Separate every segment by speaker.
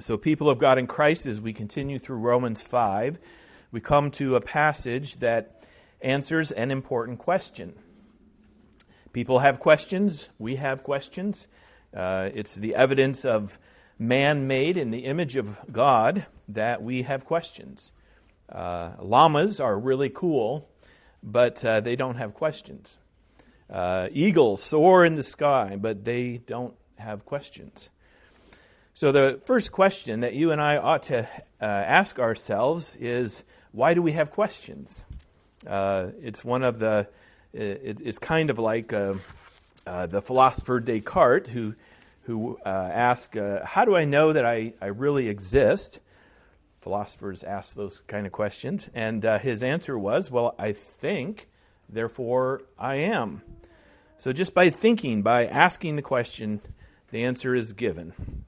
Speaker 1: So, people of God in Christ, as we continue through Romans 5, we come to a passage that answers an important question. People have questions, we have questions. Uh, it's the evidence of man made in the image of God that we have questions. Uh, llamas are really cool, but uh, they don't have questions. Uh, eagles soar in the sky, but they don't have questions. So, the first question that you and I ought to uh, ask ourselves is why do we have questions? Uh, it's one of the, it, it's kind of like uh, uh, the philosopher Descartes who, who uh, asked, uh, How do I know that I, I really exist? Philosophers ask those kind of questions. And uh, his answer was, Well, I think, therefore I am. So, just by thinking, by asking the question, the answer is given.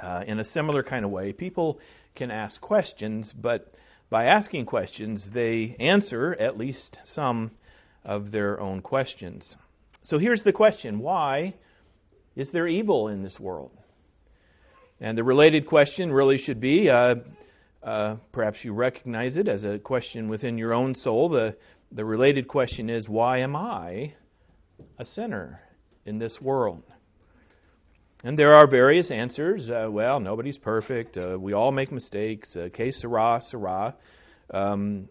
Speaker 1: Uh, in a similar kind of way, people can ask questions, but by asking questions, they answer at least some of their own questions. So here's the question why is there evil in this world? And the related question really should be uh, uh, perhaps you recognize it as a question within your own soul. The, the related question is why am I a sinner in this world? And there are various answers. Uh, well, nobody's perfect. Uh, we all make mistakes. Uh, que sera, sera. Um,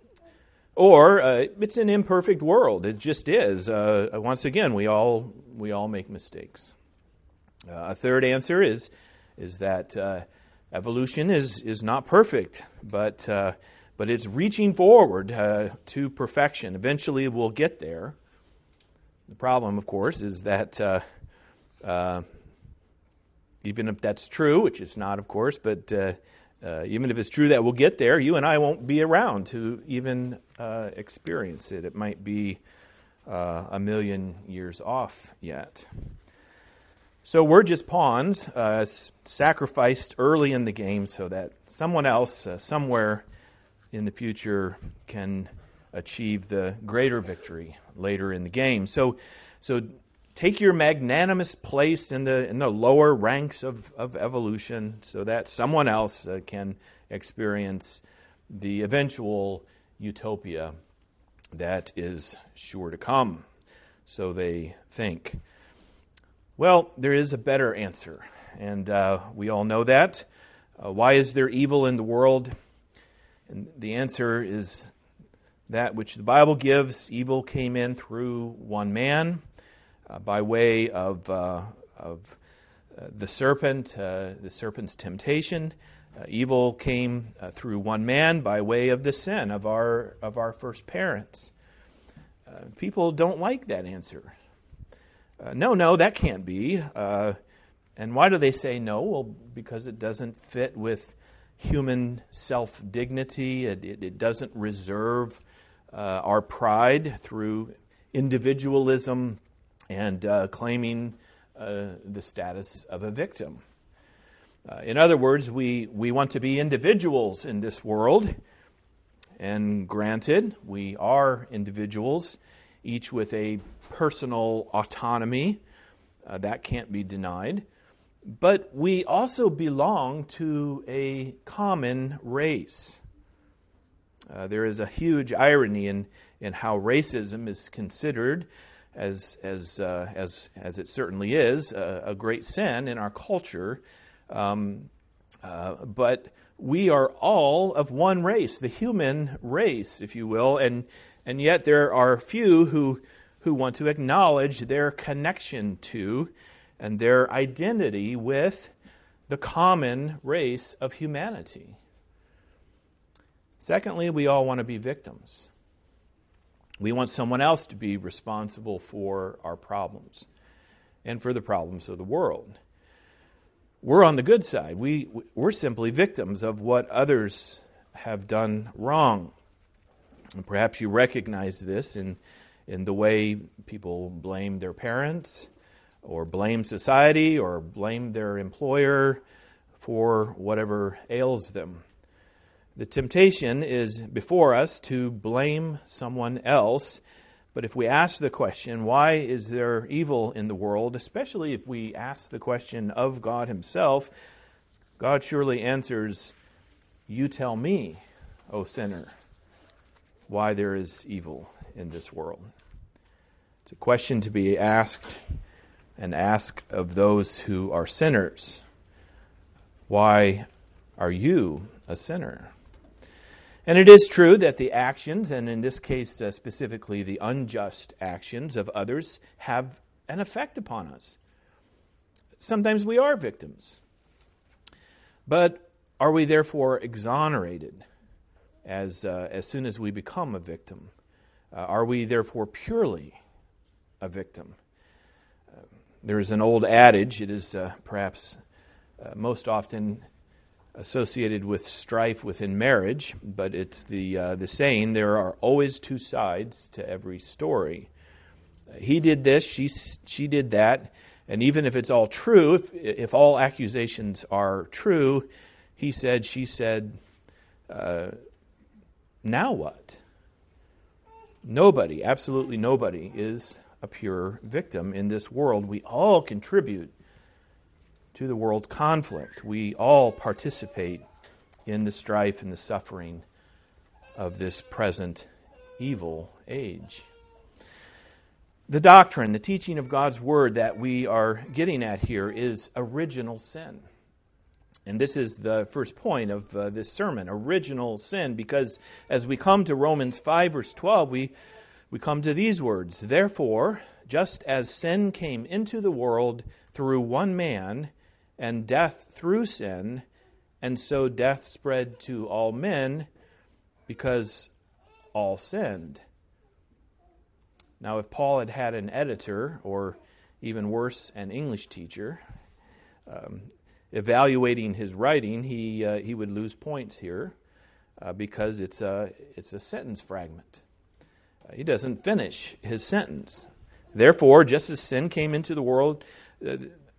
Speaker 1: or uh, it's an imperfect world. It just is. Uh, once again, we all we all make mistakes. Uh, a third answer is is that uh, evolution is is not perfect, but but it's reaching forward to perfection. Eventually, we'll get there. The problem, of course, is that even if that's true, which it's not, of course, but uh, uh, even if it's true that we'll get there, you and I won't be around to even uh, experience it. It might be uh, a million years off yet. So we're just pawns uh, sacrificed early in the game so that someone else, uh, somewhere in the future, can achieve the greater victory later in the game. So, so take your magnanimous place in the, in the lower ranks of, of evolution so that someone else uh, can experience the eventual utopia that is sure to come. So they think. Well, there is a better answer, and uh, we all know that. Uh, why is there evil in the world? And the answer is that which the Bible gives evil came in through one man uh, by way of, uh, of uh, the serpent, the serpent's temptation. evil came through one man by way of the sin of our, of our first parents. people don't like that answer. no, no, that can't be. and why do they say no? Well, because it doesn't fit with human self dignity. It, it, it, doesn't reserve uh, our pride through individualism and uh, claiming uh, the status of a victim. Uh, in other words, we, we want to be individuals in this world, and granted, we are individuals, each with a personal autonomy. Uh, that can't be denied. But we also belong to a common race. Uh, there is a huge irony in, in how racism is considered as, as, uh, as, as it certainly is, a, a, great sin in our culture. Um, uh, but we are all of one race, the human race, if you will, and, and yet there are few who, who want to acknowledge their connection to and their identity with the common race of humanity. Secondly, we all want to be victims. We want someone else to be responsible for our problems and for the problems of the world. We're on the good side. We, we're simply victims of what others have done wrong. And perhaps you recognize this in, in the way people blame their parents, or blame society, or blame their employer for whatever ails them. The temptation is before us to blame someone else. But if we ask the question, why is there evil in the world, especially if we ask the question of God Himself, God surely answers, You tell me, O sinner, why there is evil in this world. It's a question to be asked and asked of those who are sinners. Why are you a sinner? And it is true that the actions, and in this case uh, specifically the unjust actions of others, have an effect upon us. Sometimes we are victims. But are we therefore exonerated as, uh, as soon as we become a victim? Uh, are we therefore purely a victim? Uh, there is an old adage, it is uh, perhaps uh, most often associated with strife within marriage, but it's the, uh, the saying there are always two sides to every story. He did this, she, she did that, and even if it's all true, if, if all accusations are true, he said, she said, uh, now what? Nobody, absolutely nobody, is a pure victim in this world. We all contribute to the world's conflict. We all participate in the strife and the suffering of this present evil age. The doctrine, the teaching of God's Word that we are getting at here is original sin. And this is the first point of uh, this sermon original sin, because as we come to Romans 5, verse 12, we, we come to these words Therefore, just as sin came into the world through one man, and death through sin, and so death spread to all men because all sinned. Now, if Paul had had an editor, or even worse, an English teacher, um, evaluating his writing, he, uh, he would lose points here uh, because it's a, it's a sentence fragment. Uh, he doesn't finish his sentence. Therefore, just as sin came into the world,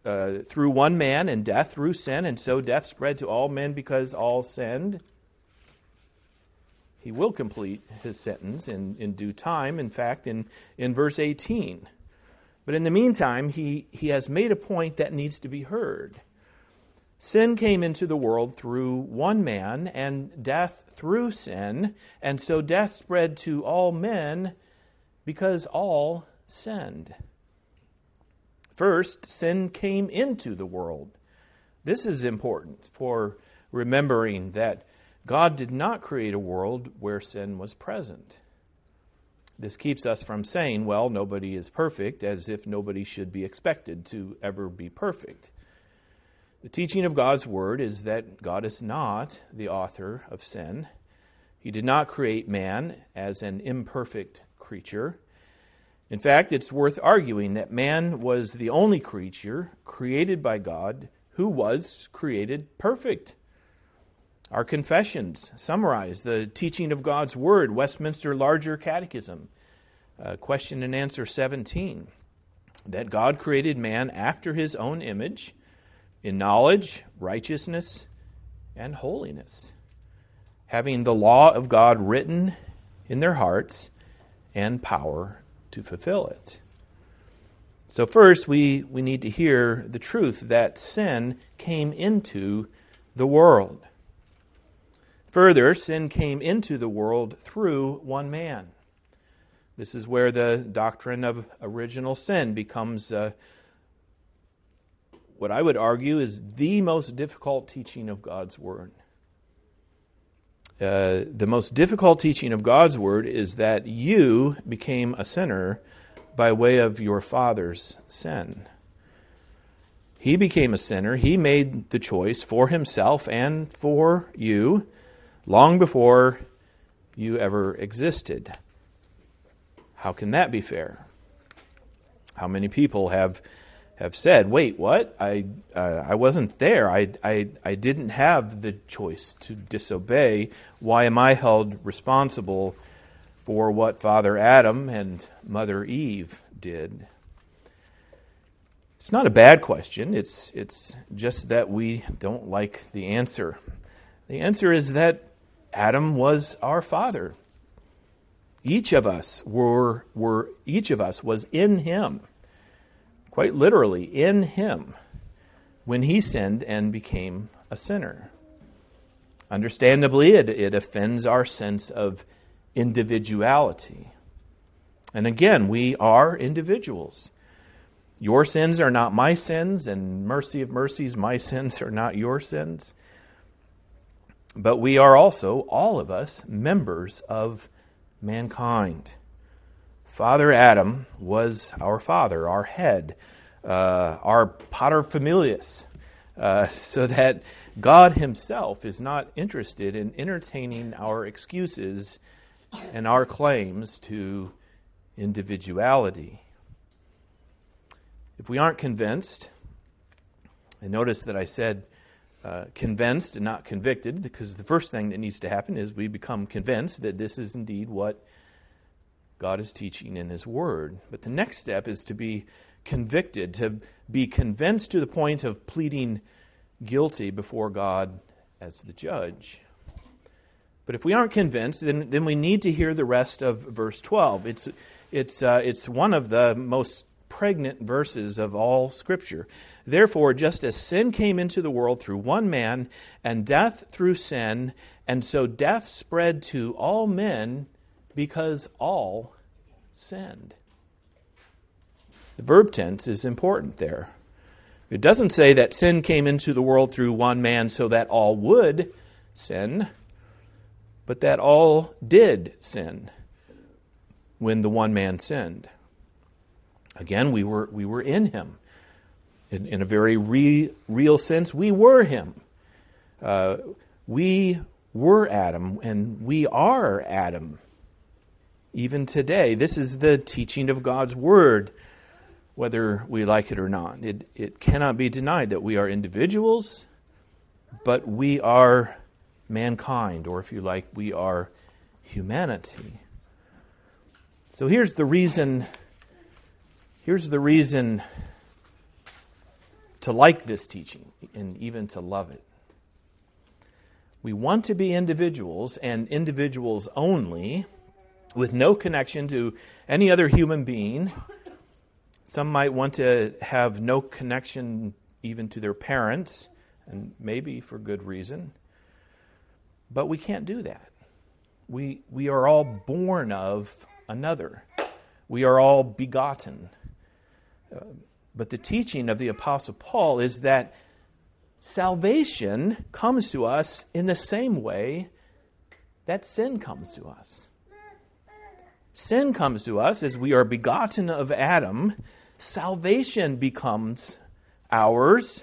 Speaker 1: uh, through one man and death through sin, and so death spread to all men because all sinned. He will complete his sentence in, in due time, in fact, in, in verse 18. But in the meantime, he, he has made a point that needs to be heard. Sin came into the world through one man, and death through sin, and so death spread to all men because all sinned. First, sin came into the world. This is important for remembering that God did not create a world where sin was present. This keeps us from saying, well, nobody is perfect, as if nobody should be expected to ever be perfect. The teaching of God's Word is that God is not the author of sin. He did not create man as an imperfect creature. In fact, it's worth arguing that man was the only creature created by God who was created perfect. Our confessions summarize the teaching of God's Word, Westminster Larger Catechism, uh, question and answer 17, that God created man after his own image in knowledge, righteousness, and holiness, having the law of God written in their hearts and power to fulfill it. So, first, we, we need to hear the truth that sin came into the world. Further, sin came into the world through one man. This is where the doctrine of original sin becomes uh, what I would argue is the most difficult teaching of God's Word. Uh, the most difficult teaching of God's word is that you became a sinner by way of your father's sin. He became a sinner. He made the choice for himself and for you long before you ever existed. How can that be fair? How many people have have said, "Wait, what? I uh, I wasn't there. I, I I didn't have the choice to disobey. Why am I held responsible for what Father Adam and Mother Eve did?" It's not a bad question. It's it's just that we don't like the answer. The answer is that Adam was our father. Each of us were were each of us was in him quite literally, in him when he sinned and became a sinner. Understandably, it, it offends our sense of individuality. And again, we are individuals. Your sins are not my sins, and mercy of mercies, my sins are not your sins. But we are also, all of us, members of mankind. Father Adam was our father, our head, uh, our paterfamilias, uh, so that God Himself is not interested in entertaining our excuses and our claims to individuality. If we aren't convinced, and notice that I said uh, convinced and not convicted, because the first thing that needs to happen is we become convinced that this is indeed what God is teaching in His Word. But the next step is to be convicted, to be convinced to the point of pleading guilty before God as the judge. But if we aren't convinced, then, then we need to hear the rest of verse 12. It's, it's, uh, it's one of the most pregnant verses of all Scripture. Therefore, just as sin came into the world through one man, and death through sin, and so death spread to all men because all sinned. The verb tense is important there. It doesn't say that sin came into the world through one man so that all would sin, but that all did sin when the one man sinned. Again, we were, we were in him. In, in a very re, real sense, we were him. Uh, we were Adam, and we are Adam. Even today, this is the teaching of God's Word whether we like it or not. It, it cannot be denied that we are individuals, but we are mankind, or if you like, we are humanity. So here's the reason. Here's the reason to like this teaching and even to love it. We want to be individuals and individuals only with no connection to any other human being some might want to have no connection even to their parents, and maybe for good reason. But we can't do that. We, we are all born of another, we are all begotten. Uh, but the teaching of the Apostle Paul is that salvation comes to us in the same way that sin comes to us. Sin comes to us as we are begotten of Adam salvation becomes ours.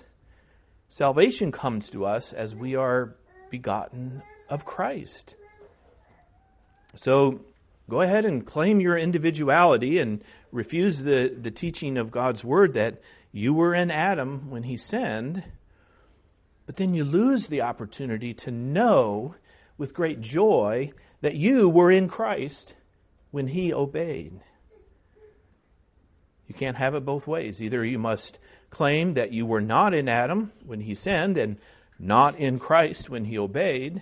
Speaker 1: Salvation comes to us as we are begotten of Christ. So go ahead and claim your individuality and refuse the, the teaching of God's word that you were in Adam when he sinned, but then you lose the opportunity to know with great joy that you were in Christ when he obeyed. You can't have it both ways. Either you must claim that you were not in Adam when he sinned and not in Christ when he obeyed,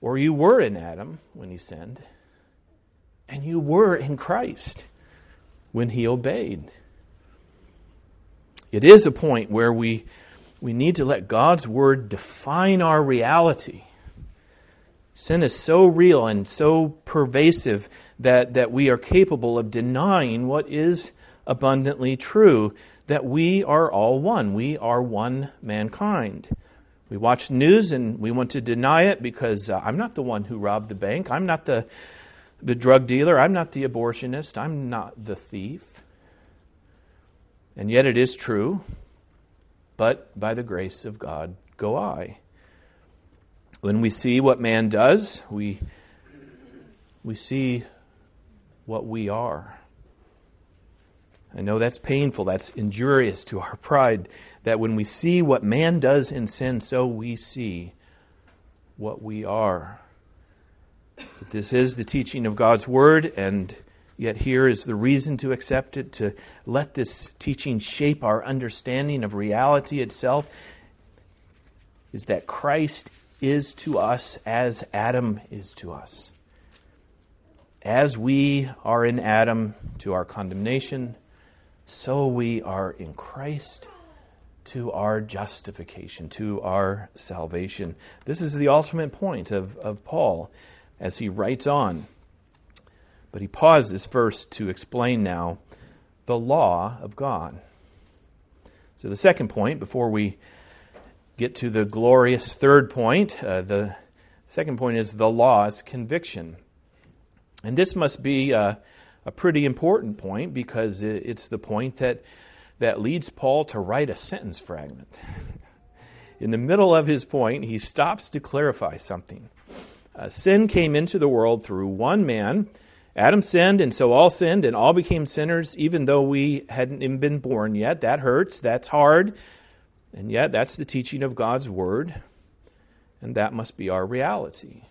Speaker 1: or you were in Adam when he sinned and you were in Christ when he obeyed. It is a point where we, we need to let God's word define our reality. Sin is so real and so pervasive that, that we are capable of denying what is abundantly true that we are all one. We are one mankind. We watch news and we want to deny it because uh, I'm not the one who robbed the bank. I'm not the, the drug dealer. I'm not the abortionist. I'm not the thief. And yet it is true. But by the grace of God go I. When we see what man does, we, we see what we are. I know that's painful, that's injurious to our pride, that when we see what man does in sin, so we see what we are. But this is the teaching of God's Word, and yet here is the reason to accept it, to let this teaching shape our understanding of reality itself, is that Christ is to us as Adam is to us. As we are in Adam to our condemnation, so we are in Christ to our justification, to our salvation. This is the ultimate point of, of Paul as he writes on. But he pauses first to explain now the law of God. So, the second point, before we get to the glorious third point, uh, the second point is the law's conviction. And this must be a, a pretty important point because it's the point that, that leads Paul to write a sentence fragment. In the middle of his point, he stops to clarify something. Uh, sin came into the world through one man. Adam sinned, and so all sinned, and all became sinners, even though we hadn't even been born yet. That hurts. That's hard. And yet, that's the teaching of God's Word, and that must be our reality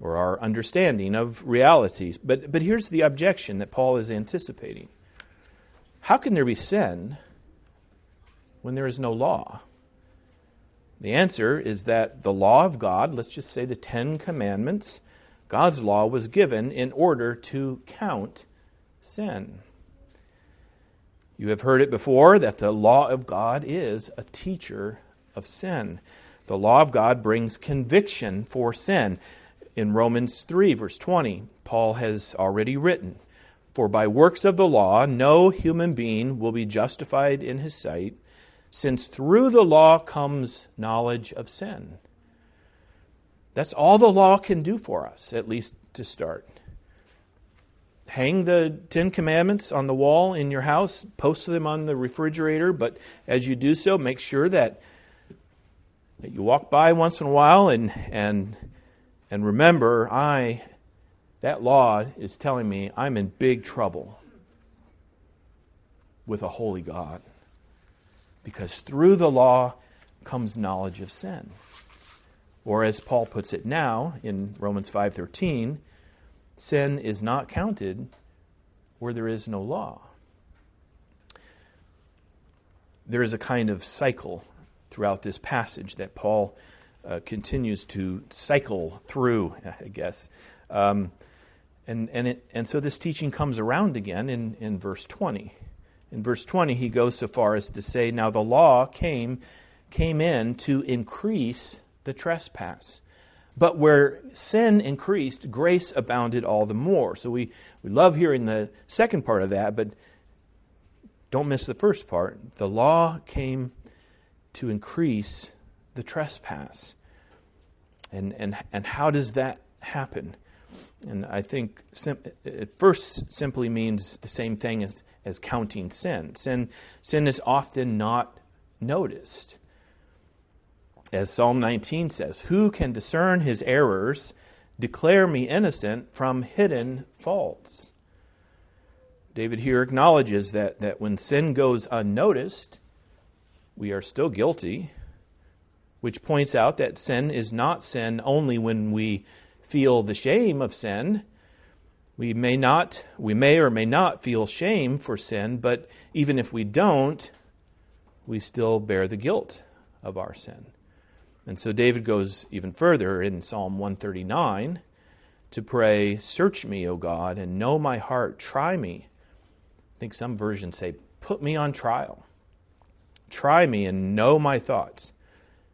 Speaker 1: or our understanding of realities. But, but here's the objection that Paul is anticipating How can there be sin when there is no law? The answer is that the law of God, let's just say the Ten Commandments, God's law was given in order to count sin. You have heard it before that the law of God is a teacher of sin. The law of God brings conviction for sin in Romans 3, verse 20, Paul has already written, For by works of the law no human being will be justified in his sight, since through the law comes knowledge of sin. That's all the law can do for us, at least to start. Hang the Ten Commandments on the wall in your house, post them on the refrigerator, but as you do so, make sure that, that you walk by once in a while and, and and remember, I, that law is telling me I'm in big trouble with a holy God. Because through the law comes knowledge of sin. Or as Paul puts it now in Romans 5:13, sin is not counted where there is no law. There is a kind of cycle throughout this passage that Paul uh, continues to cycle through, I guess. Um, and, and, it, and so this teaching comes around again in, in verse 20. In verse 20, he goes so far as to say, Now the law came, came in to increase the trespass. But where sin increased, grace abounded all the more. So we, we love hearing the second part of that, but don't miss the first part. The law came to increase the trespass. And, and, and how does that happen? And I think sim- it first simply means the same thing as, as counting sin. Sin, sin is often not noticed. As Psalm 19 says, Who can discern his errors, declare me innocent from hidden faults? David here acknowledges that, that when sin goes unnoticed, we are still guilty, which points out that sin is not sin only when we feel the shame of sin. We may not, we may or may not feel shame for sin, but even if we don't, we still bear the guilt of our sin. And so David goes even further in Psalm 139 to pray, Search me, O God, and know my heart. Try me. I think some versions say, Put me on trial. Try me and know my thoughts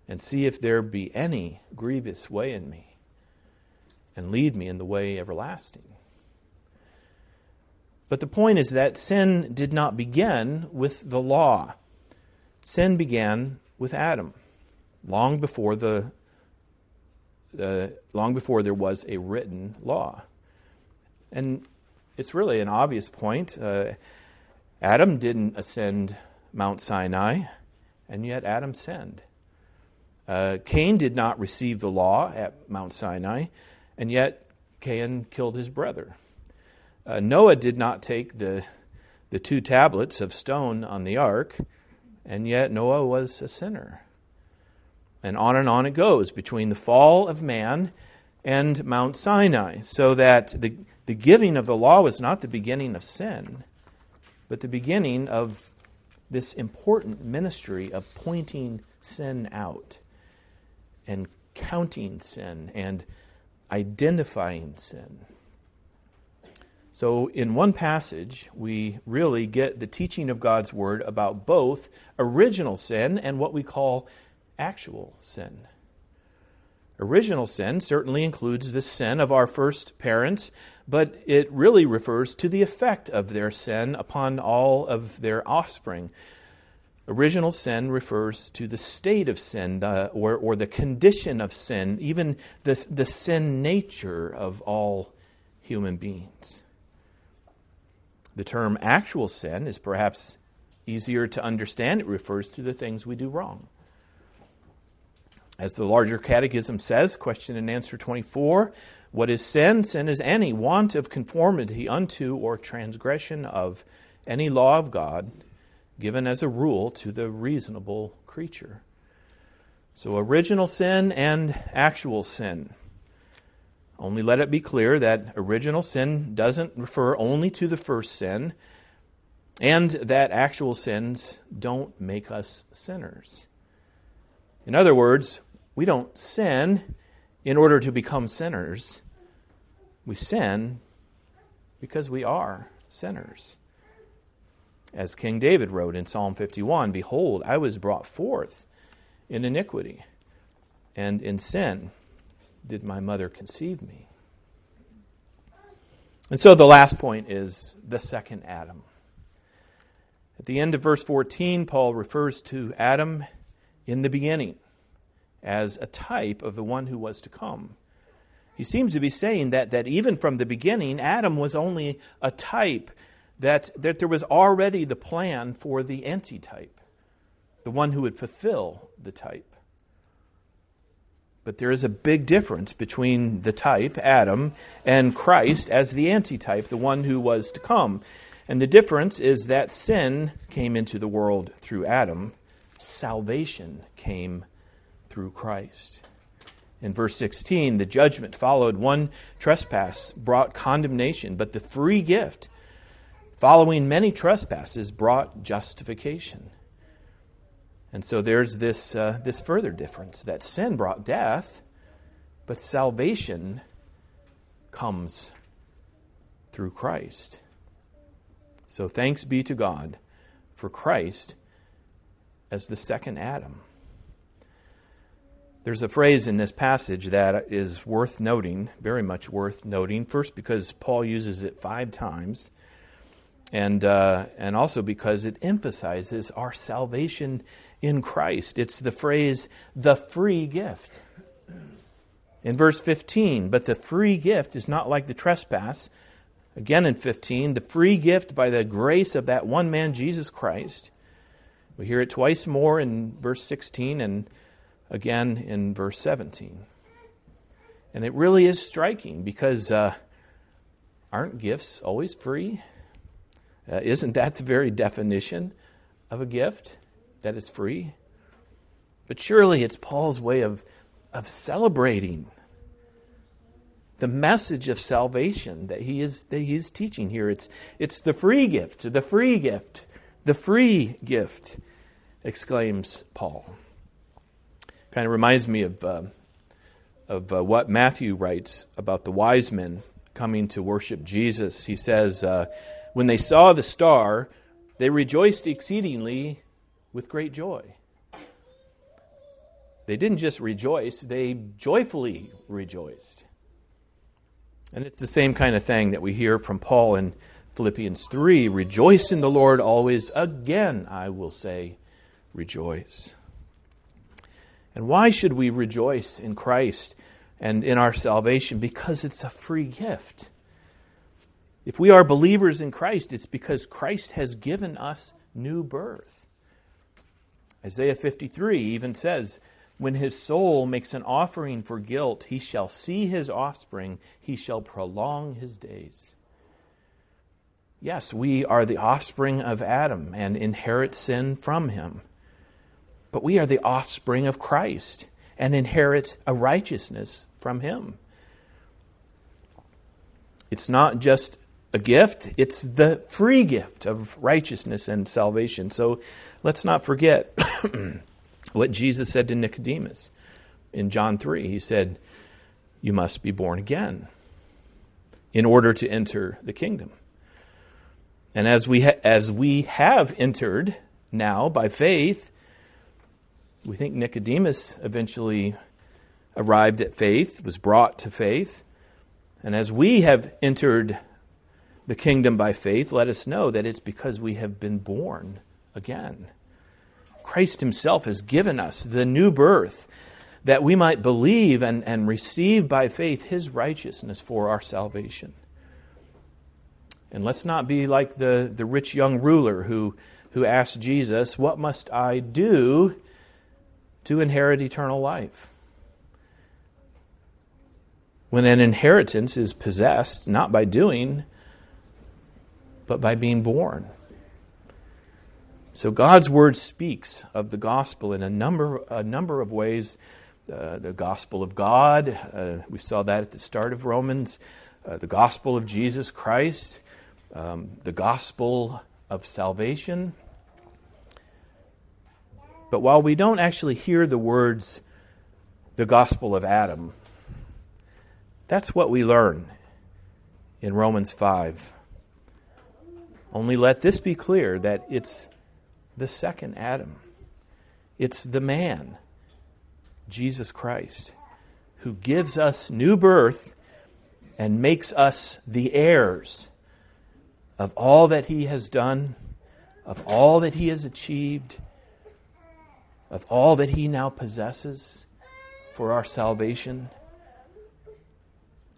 Speaker 1: and see if there be any grievous way in me, and lead me in the way everlasting. But the point is that sin did not begin with the law. Sin began with Adam, long before the uh, long before there was a written law. And it's really an obvious point. Uh, Adam didn't ascend Mount Sinai, and yet Adam sinned. Uh, Cain did not receive the law at Mount Sinai, and yet Cain killed his brother. Uh, Noah did not take the, the two tablets of stone on the ark, and yet Noah was a sinner. And on and on it goes between the fall of man and Mount Sinai, so that the, the giving of the law was not the beginning of sin, but the beginning of this important ministry of pointing sin out and counting sin and identifying sin. So, in one passage, we really get the teaching of God's Word about both original sin and what we call actual sin. Original sin certainly includes the sin of our first parents, but it really refers to the effect of their sin upon all of their offspring. Original sin refers to the state of sin or, or the condition of sin, even the, the sin nature of all human beings. The term actual sin is perhaps easier to understand. It refers to the things we do wrong. As the larger catechism says, question and answer 24 What is sin? Sin is any want of conformity unto or transgression of any law of God given as a rule to the reasonable creature. So, original sin and actual sin. Only let it be clear that original sin doesn't refer only to the first sin, and that actual sins don't make us sinners. In other words, we don't sin in order to become sinners. We sin because we are sinners. As King David wrote in Psalm 51 Behold, I was brought forth in iniquity, and in sin did my mother conceive me. And so the last point is the second Adam. At the end of verse 14, Paul refers to Adam in the beginning as a type of the one who was to come. He seems to be saying that, that even from the beginning, Adam was only a type, that, that there was already the plan for the antitype, the one who would fulfill the type. But there is a big difference between the type, Adam, and Christ as the antitype, the one who was to come. And the difference is that sin came into the world through Adam, salvation came through Christ. In verse 16, the judgment followed one trespass, brought condemnation, but the free gift, following many trespasses, brought justification. And so there's this, uh, this further difference that sin brought death, but salvation comes through Christ. So thanks be to God for Christ as the second Adam. There's a phrase in this passage that is worth noting, very much worth noting. First, because Paul uses it five times, and, uh, and also because it emphasizes our salvation in Christ. It's the phrase, the free gift. In verse 15, but the free gift is not like the trespass. Again in 15, the free gift by the grace of that one man, Jesus Christ. We hear it twice more in verse 16 and again in verse 17. And it really is striking because uh, aren't gifts always free? Uh, isn't that the very definition of a gift? that is free. But surely it's Paul's way of, of celebrating the message of salvation that he is that he is teaching here. It's it's the free gift, the free gift, the free gift, exclaims Paul. Kind of reminds me of uh, of uh, what Matthew writes about the wise men coming to worship Jesus. He says, uh, "When they saw the star, they rejoiced exceedingly with great joy. They didn't just rejoice, they joyfully rejoiced. And it's the same kind of thing that we hear from Paul in Philippians 3 Rejoice in the Lord always. Again, I will say, rejoice. And why should we rejoice in Christ and in our salvation? Because it's a free gift. If we are believers in Christ, it's because Christ has given us new birth. Isaiah 53 even says, When his soul makes an offering for guilt, he shall see his offspring, he shall prolong his days. Yes, we are the offspring of Adam and inherit sin from him. But we are the offspring of Christ and inherit a righteousness from him. It's not just a gift, it's the free gift of righteousness and salvation. So let's not forget what Jesus said to Nicodemus in John 3. He said, You must be born again. in order to enter the kingdom. And as we, ha- as we have entered now by faith, we think Nicodemus eventually arrived at faith, was brought to faith. And as we have entered the kingdom by faith, let us know that it's because we have been born again. Christ Himself has given us the new birth that we might believe and, and receive by faith His righteousness for our salvation. And let's not be like the, the rich young ruler who, who asked Jesus, What must I do to inherit eternal life. When an inheritance is possessed not by doing, but by being born. So God's word speaks of the gospel in a number, a number of ways. Uh, the gospel of God, uh, we saw that at the start of Romans. Uh, the gospel of Jesus Christ, um, the gospel of salvation, but while we don't actually hear the words, the gospel of Adam, that's what we learn in Romans 5. Only let this be clear that it's the second Adam, it's the man, Jesus Christ, who gives us new birth and makes us the heirs of all that he has done, of all that he has achieved of all that he now possesses for our salvation.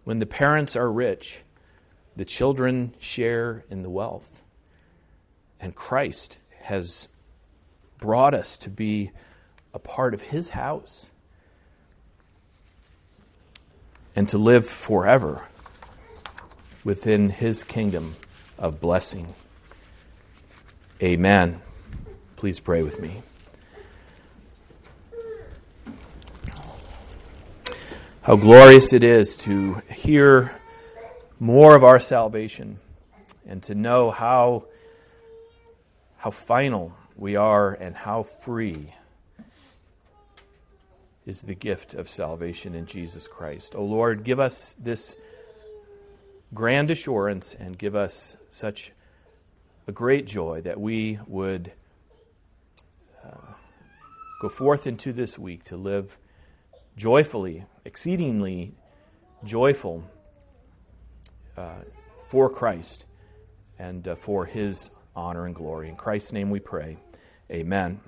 Speaker 1: When the parents are rich, the children share in the wealth. And Christ has brought us to be a part of his house and to live forever within his kingdom of blessing. Amen. Please pray with me. How glorious it is to hear more of our salvation and to know how, how final we are and how free is the gift of salvation in Jesus Christ. O oh Lord, give us this grand assurance and give us such a great joy that we would uh, go forth into this week to live joyfully, exceedingly joyful uh, for Christ and uh, for his honor and glory. In Christ's name we pray. Amen.